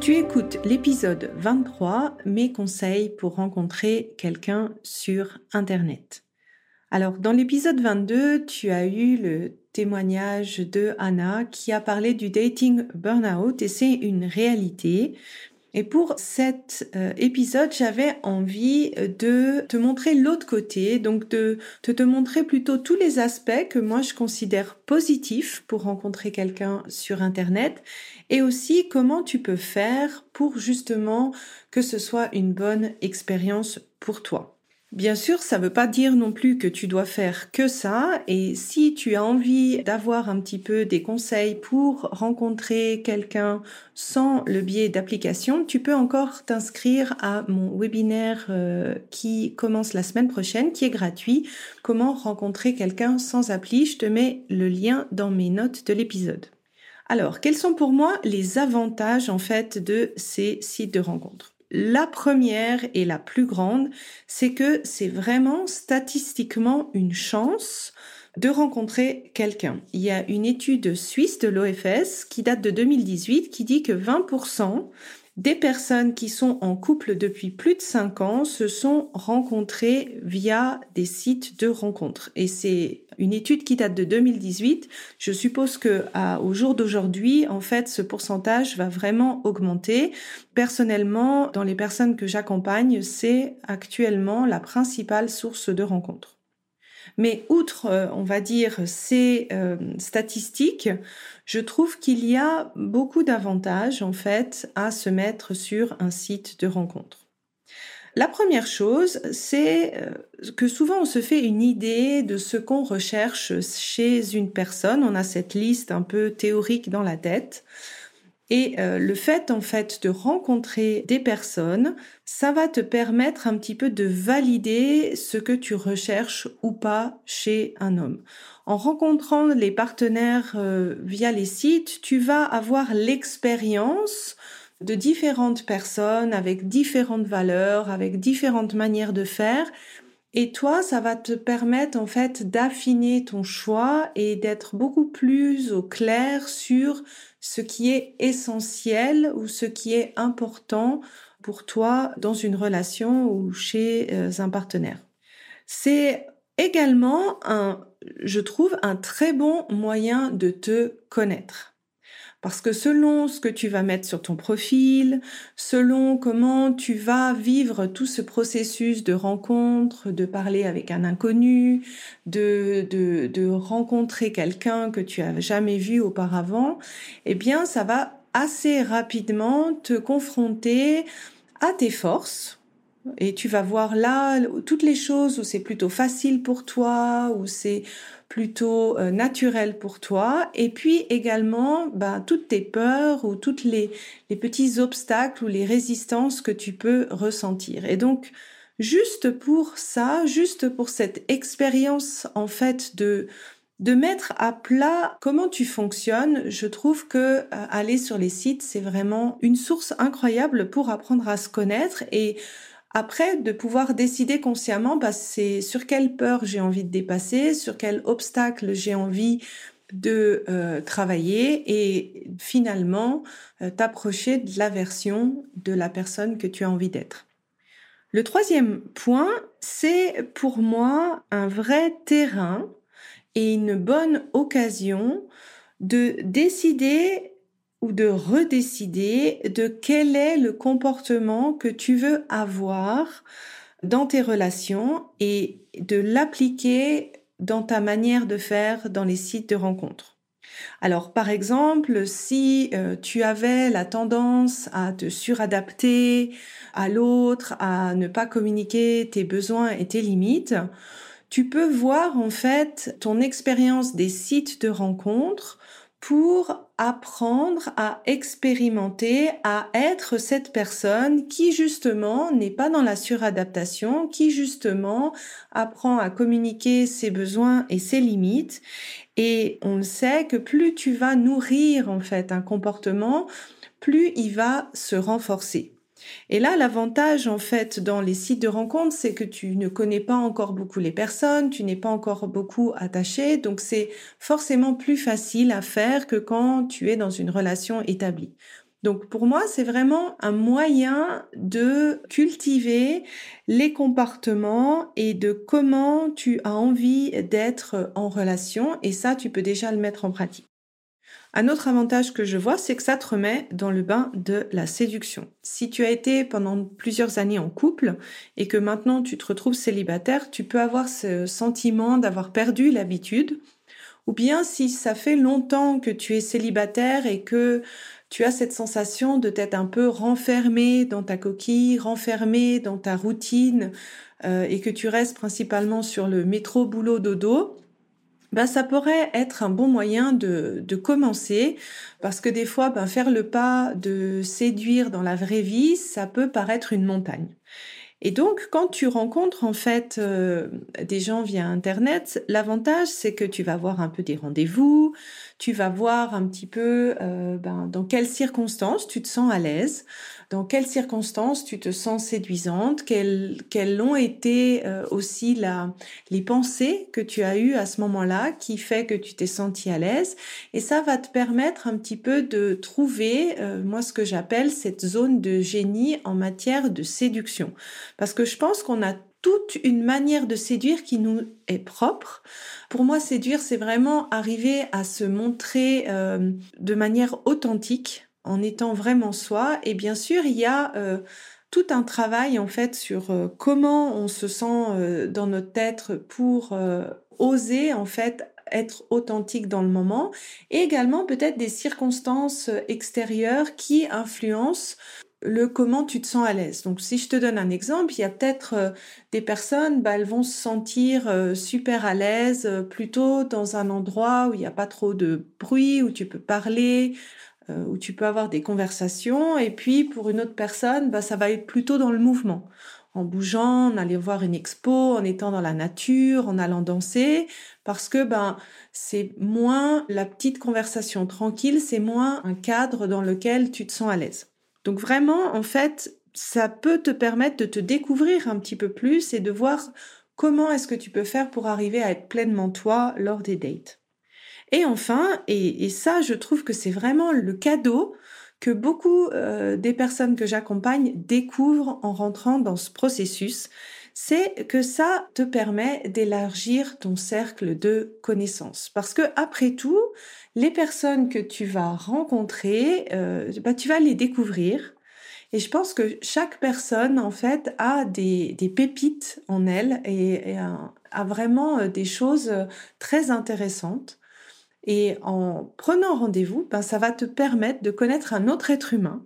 Tu écoutes l'épisode 23, mes conseils pour rencontrer quelqu'un sur Internet. Alors, dans l'épisode 22, tu as eu le témoignage de Anna qui a parlé du dating burnout et c'est une réalité. Et pour cet euh, épisode, j'avais envie de te montrer l'autre côté, donc de, te montrer plutôt tous les aspects que moi je considère positifs pour rencontrer quelqu'un sur Internet et aussi comment tu peux faire pour justement que ce soit une bonne expérience pour toi. Bien sûr, ça ne veut pas dire non plus que tu dois faire que ça. Et si tu as envie d'avoir un petit peu des conseils pour rencontrer quelqu'un sans le biais d'application, tu peux encore t'inscrire à mon webinaire euh, qui commence la semaine prochaine, qui est gratuit. Comment rencontrer quelqu'un sans appli Je te mets le lien dans mes notes de l'épisode. Alors, quels sont pour moi les avantages en fait de ces sites de rencontres? La première et la plus grande, c'est que c'est vraiment statistiquement une chance de rencontrer quelqu'un. Il y a une étude suisse de l'OFS qui date de 2018 qui dit que 20% des personnes qui sont en couple depuis plus de 5 ans se sont rencontrées via des sites de rencontres. Et c'est une étude qui date de 2018. Je suppose que au jour d'aujourd'hui, en fait, ce pourcentage va vraiment augmenter. Personnellement, dans les personnes que j'accompagne, c'est actuellement la principale source de rencontres. Mais outre, euh, on va dire, ces euh, statistiques, je trouve qu'il y a beaucoup d'avantages, en fait, à se mettre sur un site de rencontre. La première chose, c'est euh, que souvent on se fait une idée de ce qu'on recherche chez une personne. On a cette liste un peu théorique dans la tête. Et euh, le fait en fait de rencontrer des personnes, ça va te permettre un petit peu de valider ce que tu recherches ou pas chez un homme. En rencontrant les partenaires euh, via les sites, tu vas avoir l'expérience de différentes personnes avec différentes valeurs, avec différentes manières de faire. Et toi, ça va te permettre en fait d'affiner ton choix et d'être beaucoup plus au clair sur ce qui est essentiel ou ce qui est important pour toi dans une relation ou chez euh, un partenaire. C'est également un, je trouve, un très bon moyen de te connaître. Parce que selon ce que tu vas mettre sur ton profil, selon comment tu vas vivre tout ce processus de rencontre, de parler avec un inconnu, de, de, rencontrer quelqu'un que tu as jamais vu auparavant, eh bien, ça va assez rapidement te confronter à tes forces, et tu vas voir là toutes les choses où c'est plutôt facile pour toi, où c'est plutôt euh, naturel pour toi. Et puis également, bah, toutes tes peurs ou toutes les, les petits obstacles ou les résistances que tu peux ressentir. Et donc, juste pour ça, juste pour cette expérience en fait de de mettre à plat comment tu fonctionnes, je trouve que euh, aller sur les sites, c'est vraiment une source incroyable pour apprendre à se connaître et après, de pouvoir décider consciemment, bah, c'est sur quelle peur j'ai envie de dépasser, sur quel obstacle j'ai envie de euh, travailler et finalement euh, t'approcher de la version de la personne que tu as envie d'être. Le troisième point, c'est pour moi un vrai terrain et une bonne occasion de décider ou de redécider de quel est le comportement que tu veux avoir dans tes relations et de l'appliquer dans ta manière de faire dans les sites de rencontres. Alors par exemple, si euh, tu avais la tendance à te suradapter à l'autre, à ne pas communiquer tes besoins et tes limites, tu peux voir en fait ton expérience des sites de rencontres pour apprendre à expérimenter, à être cette personne qui justement n'est pas dans la suradaptation, qui justement apprend à communiquer ses besoins et ses limites. Et on sait que plus tu vas nourrir en fait un comportement, plus il va se renforcer. Et là, l'avantage, en fait, dans les sites de rencontres, c'est que tu ne connais pas encore beaucoup les personnes, tu n'es pas encore beaucoup attaché, donc c'est forcément plus facile à faire que quand tu es dans une relation établie. Donc pour moi, c'est vraiment un moyen de cultiver les comportements et de comment tu as envie d'être en relation et ça, tu peux déjà le mettre en pratique. Un autre avantage que je vois, c'est que ça te remet dans le bain de la séduction. Si tu as été pendant plusieurs années en couple et que maintenant tu te retrouves célibataire, tu peux avoir ce sentiment d'avoir perdu l'habitude. Ou bien si ça fait longtemps que tu es célibataire et que tu as cette sensation de t'être un peu renfermé dans ta coquille, renfermé dans ta routine euh, et que tu restes principalement sur le métro boulot dodo, ben, ça pourrait être un bon moyen de, de commencer parce que des fois, ben, faire le pas de séduire dans la vraie vie, ça peut paraître une montagne. Et donc, quand tu rencontres en fait euh, des gens via Internet, l'avantage c'est que tu vas voir un peu des rendez-vous, tu vas voir un petit peu euh, ben, dans quelles circonstances tu te sens à l'aise, dans quelles circonstances tu te sens séduisante, quelles, quelles ont été euh, aussi la, les pensées que tu as eues à ce moment-là qui fait que tu t'es senti à l'aise. Et ça va te permettre un petit peu de trouver, euh, moi, ce que j'appelle cette zone de génie en matière de séduction. Parce que je pense qu'on a toute une manière de séduire qui nous est propre. Pour moi, séduire, c'est vraiment arriver à se montrer euh, de manière authentique en étant vraiment soi. Et bien sûr, il y a euh, tout un travail en fait sur euh, comment on se sent dans notre tête pour oser en fait être authentique dans le moment et également peut-être des circonstances extérieures qui influencent le comment tu te sens à l'aise. Donc si je te donne un exemple, il y a peut-être des personnes, bah, elles vont se sentir super à l'aise plutôt dans un endroit où il n'y a pas trop de bruit, où tu peux parler, euh, où tu peux avoir des conversations. Et puis pour une autre personne, bah, ça va être plutôt dans le mouvement, en bougeant, en allant voir une expo, en étant dans la nature, en allant danser, parce que ben c'est moins la petite conversation tranquille, c'est moins un cadre dans lequel tu te sens à l'aise. Donc vraiment, en fait, ça peut te permettre de te découvrir un petit peu plus et de voir comment est-ce que tu peux faire pour arriver à être pleinement toi lors des dates. Et enfin, et, ça, je trouve que c'est vraiment le cadeau que beaucoup euh, des personnes que j'accompagne découvrent en rentrant dans ce processus, c'est que ça te permet d'élargir ton cercle de connaissances. Parce que après tout, les personnes que tu vas rencontrer, euh, bah, tu vas les découvrir. Et je pense que chaque personne, en fait, a des, des pépites en elle et, a, vraiment euh, des choses très intéressantes. Et en prenant rendez-vous, ben, ça va te permettre de connaître un autre être humain,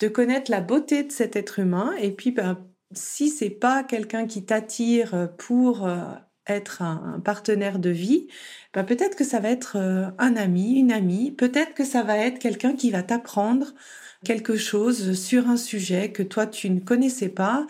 de connaître la beauté de cet être humain. Et puis, ben, si c'est pas quelqu'un qui t'attire pour euh, être un, partenaire de vie, ben, peut-être que ça va être euh, un ami, une amie. Peut-être que ça va être quelqu'un qui va t'apprendre quelque chose sur un sujet que toi tu ne connaissais pas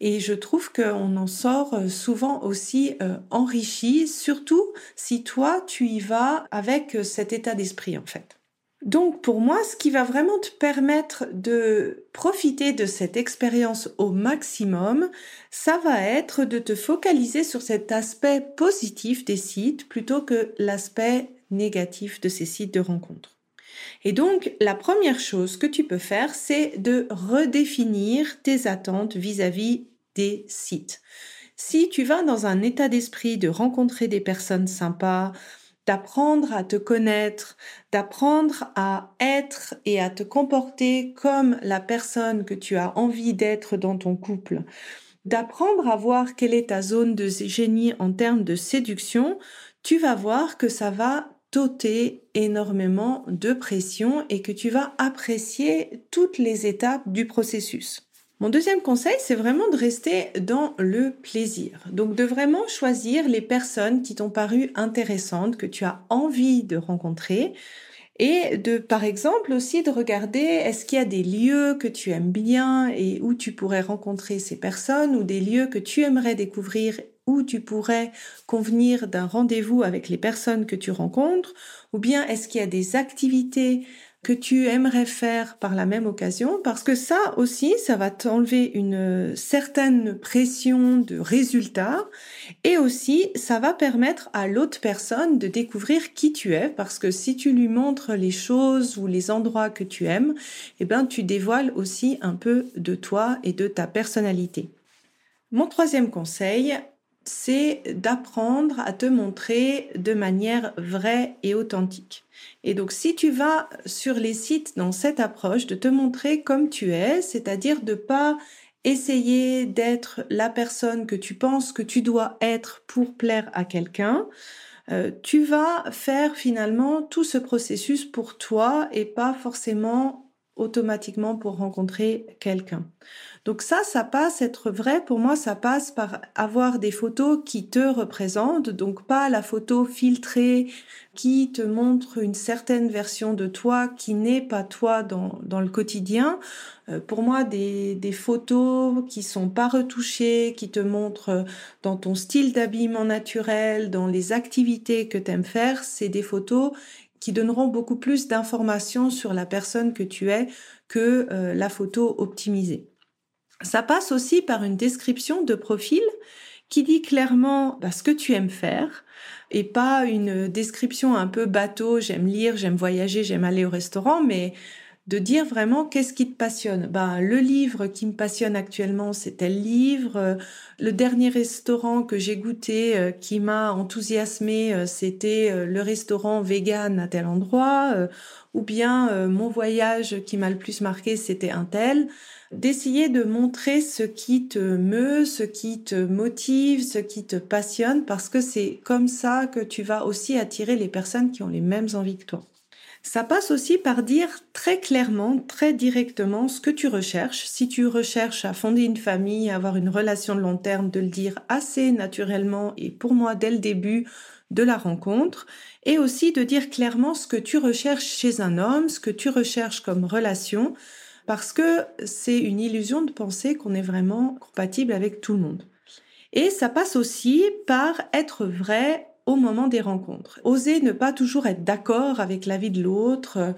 et je trouve qu'on en sort euh, souvent aussi euh, enrichi, surtout si toi, tu y vas avec euh, cet état d'esprit en fait. Donc pour moi, ce qui va vraiment te permettre de profiter de cette expérience au maximum, ça va être de te focaliser sur cet aspect positif des sites plutôt que l'aspect négatif de ces sites de rencontres. Et donc, la première chose que tu peux faire, c'est de redéfinir tes attentes vis-à-vis des sites. Si tu vas dans un état d'esprit de rencontrer des personnes sympas, d'apprendre à te connaître, d'apprendre à être et à te comporter comme la personne que tu as envie d'être dans ton couple, d'apprendre à voir quelle est ta zone de génie en termes de séduction, tu vas voir que ça va t'ôter énormément de pression et que tu vas apprécier toutes les étapes du processus. Mon deuxième conseil, c'est vraiment de rester dans le plaisir. Donc de vraiment choisir les personnes qui t'ont paru intéressantes, que tu as envie de rencontrer. Et de, par exemple, aussi de regarder est-ce qu'il y a des lieux que tu aimes bien et où tu pourrais rencontrer ces personnes ou des lieux que tu aimerais découvrir où tu pourrais convenir d'un rendez-vous avec les personnes que tu rencontres? Ou bien est-ce qu'il y a des activités tu aimerais faire par la même occasion, parce que ça aussi, ça va t'enlever une certaine pression de résultat, et aussi, ça va permettre à l'autre personne de découvrir qui tu es, parce que si tu lui montres les choses ou les endroits que tu aimes, eh ben, tu dévoiles aussi un peu de toi et de ta personnalité. Mon troisième conseil, c'est d'apprendre à te montrer de manière vraie et authentique. Et donc, si tu vas sur les sites dans cette approche de te montrer comme tu es, c'est-à-dire de pas essayer d'être la personne que tu penses que tu dois être pour plaire à quelqu'un, euh, tu vas faire finalement tout ce processus pour toi et pas forcément automatiquement pour rencontrer quelqu'un. Donc ça, ça passe, être vrai, pour moi, ça passe par avoir des photos qui te représentent, donc pas la photo filtrée qui te montre une certaine version de toi qui n'est pas toi dans, dans le quotidien. Euh, pour moi, des, des photos qui sont pas retouchées, qui te montrent dans ton style d'habillement naturel, dans les activités que tu aimes faire, c'est des photos qui donneront beaucoup plus d'informations sur la personne que tu es que euh, la photo optimisée. Ça passe aussi par une description de profil qui dit clairement bah, ce que tu aimes faire et pas une description un peu bateau, j'aime lire, j'aime voyager, j'aime aller au restaurant, mais de dire vraiment qu'est-ce qui te passionne. Ben, le livre qui me passionne actuellement, c'est tel livre. Le dernier restaurant que j'ai goûté euh, qui m'a enthousiasmé, euh, c'était euh, le restaurant vegan à tel endroit. Ou bien mon voyage qui m'a le plus marqué, c'était un tel d'essayer de montrer ce qui te meut, ce qui te motive, ce qui te passionne, parce que c'est comme ça que tu vas aussi attirer les personnes qui ont les mêmes envies que toi. Ça passe aussi par dire très clairement, très directement ce que tu recherches. Si tu recherches à fonder une famille, à avoir une relation de long terme, de le dire assez naturellement et pour moi dès le début de la rencontre. Et aussi de dire clairement ce que tu recherches chez un homme, ce que tu recherches comme relation parce que c'est une illusion de penser qu'on est vraiment compatible avec tout le monde. Et ça passe aussi par être vrai au moment des rencontres. Oser ne pas toujours être d'accord avec l'avis de l'autre, euh,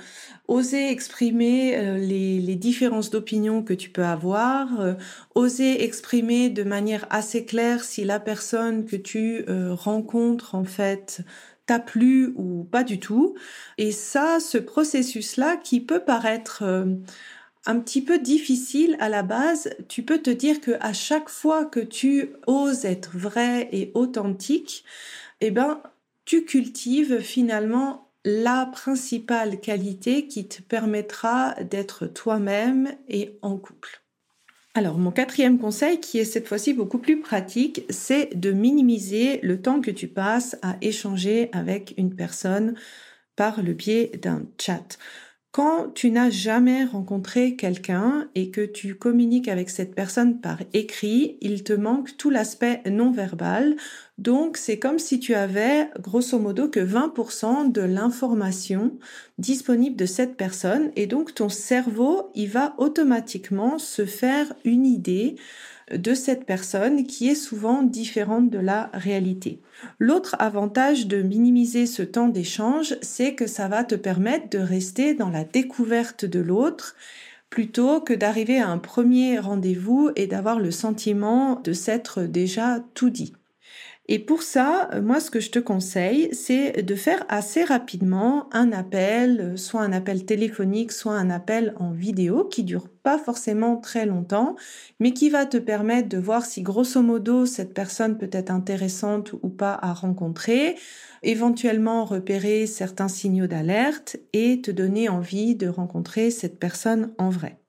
oser exprimer euh, les, différences d'opinion que tu peux avoir, euh, oser exprimer de manière assez claire si la personne que tu rencontres en fait t'a plu ou pas du tout. Et ça, ce processus-là qui peut paraître un petit peu difficile à la base, tu peux te dire que à chaque fois que tu oses être vrai et authentique, eh ben, tu cultives finalement la principale qualité qui te permettra d'être toi-même et en couple. Alors, mon quatrième conseil, qui est cette fois-ci beaucoup plus pratique, c'est de minimiser le temps que tu passes à échanger avec une personne par le biais d'un chat. Quand tu n'as jamais rencontré quelqu'un et que tu communiques avec cette personne par écrit, il te manque tout l'aspect non verbal. Donc c'est comme si tu avais grosso modo que 20% de l'information disponible de cette personne et donc ton cerveau, il va automatiquement se faire une idée de cette personne qui est souvent différente de la réalité. L'autre avantage de minimiser ce temps d'échange, c'est que ça va te permettre de rester dans la découverte de l'autre plutôt que d'arriver à un premier rendez-vous et d'avoir le sentiment de s'être déjà tout dit. Et pour ça, euh, moi, ce que je te conseille, c'est de faire assez rapidement un appel, euh, soit un appel téléphonique, soit un appel en vidéo qui dure pas forcément très longtemps, mais qui va te permettre de voir si grosso modo cette personne peut être intéressante ou pas à rencontrer, éventuellement repérer certains signaux d'alerte et te donner envie de rencontrer cette personne en vrai.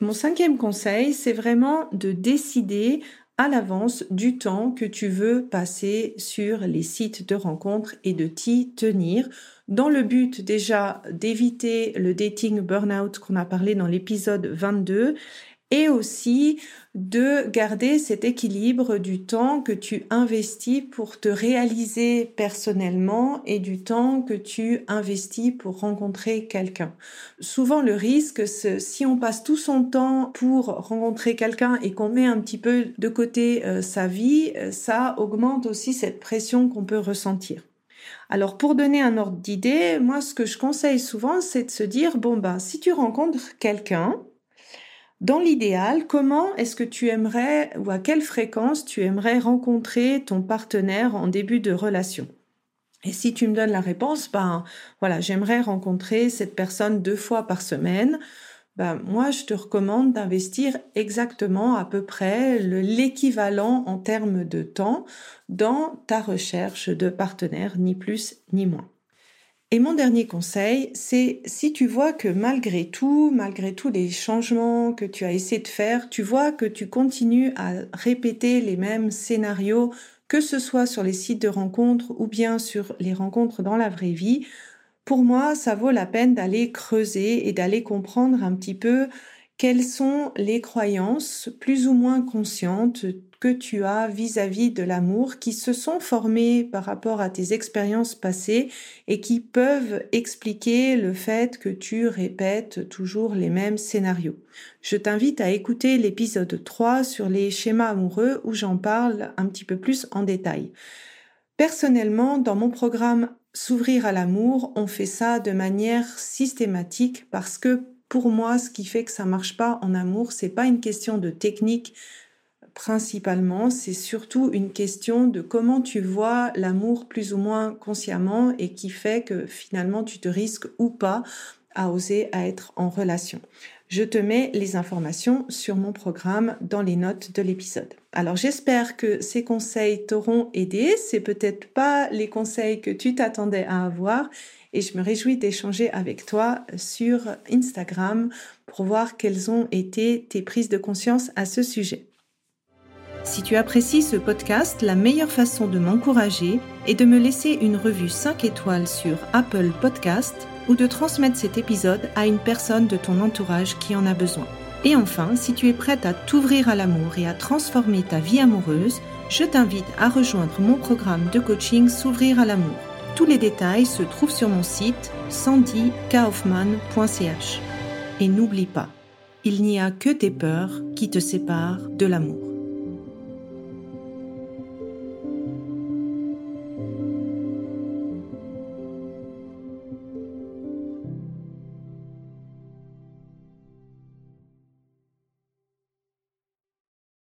Mon cinquième conseil, c'est vraiment de décider à l'avance du temps que tu veux passer sur les sites de rencontres et de t'y tenir. Dans le but déjà d'éviter le dating burnout qu'on a parlé dans l'épisode 22 et aussi de garder cet équilibre du temps que tu investis pour te réaliser personnellement et du temps que tu investis pour rencontrer quelqu'un. Souvent le risque, si on passe tout son temps pour rencontrer quelqu'un et qu'on met un petit peu de côté euh, sa vie, euh, ça augmente aussi cette pression qu'on peut ressentir. Alors pour donner un ordre d'idée, moi ce que je conseille souvent, c'est de se dire bon ben si tu rencontres quelqu'un, dans l'idéal, comment est-ce que tu aimerais ou à quelle fréquence tu aimerais rencontrer ton partenaire en début de relation? Et si tu me donnes la réponse, ben voilà, j'aimerais rencontrer cette personne deux fois par semaine. Ben, moi, je te recommande d'investir exactement à peu près l'équivalent en termes de temps dans ta recherche de partenaire, ni plus ni moins. Et mon dernier conseil, c'est si tu vois que malgré tout, malgré tous les changements que tu as essayé de faire, tu vois que tu continues à répéter les mêmes scénarios, que ce soit sur les sites de rencontres ou bien sur les rencontres dans la vraie vie, pour moi, ça vaut la peine d'aller creuser et d'aller comprendre un petit peu quelles sont les croyances plus ou moins conscientes que tu as vis-à-vis de l'amour qui se sont formées par rapport à tes expériences passées et qui peuvent expliquer le fait que tu répètes toujours les mêmes scénarios. Je t'invite à écouter l'épisode 3 sur les schémas amoureux où j'en parle un petit peu plus en détail. Personnellement, dans mon programme S'ouvrir à l'amour, on fait ça de manière systématique parce que pour moi, ce qui fait que ça marche pas en amour, c'est pas une question de technique principalement, c'est surtout une question de comment tu vois l'amour plus ou moins consciemment et qui fait que finalement tu te risques ou pas à oser être en relation. Je te mets les informations sur mon programme dans les notes de l'épisode. Alors j'espère que ces conseils t'auront aidé. C'est peut-être pas les conseils que tu t'attendais à avoir et je me réjouis d'échanger avec toi sur Instagram pour voir quelles ont été tes prises de conscience à ce sujet. Si tu apprécies ce podcast, la meilleure façon de m'encourager est de me laisser une revue 5 étoiles sur Apple Podcast ou de transmettre cet épisode à une personne de ton entourage qui en a besoin. Et enfin, si tu es prête à t'ouvrir à l'amour et à transformer ta vie amoureuse, je t'invite à rejoindre mon programme de coaching S'ouvrir à l'amour. Tous les détails se trouvent sur mon site sandykaufman.ch. Et n'oublie pas, il n'y a que tes peurs qui te séparent de l'amour.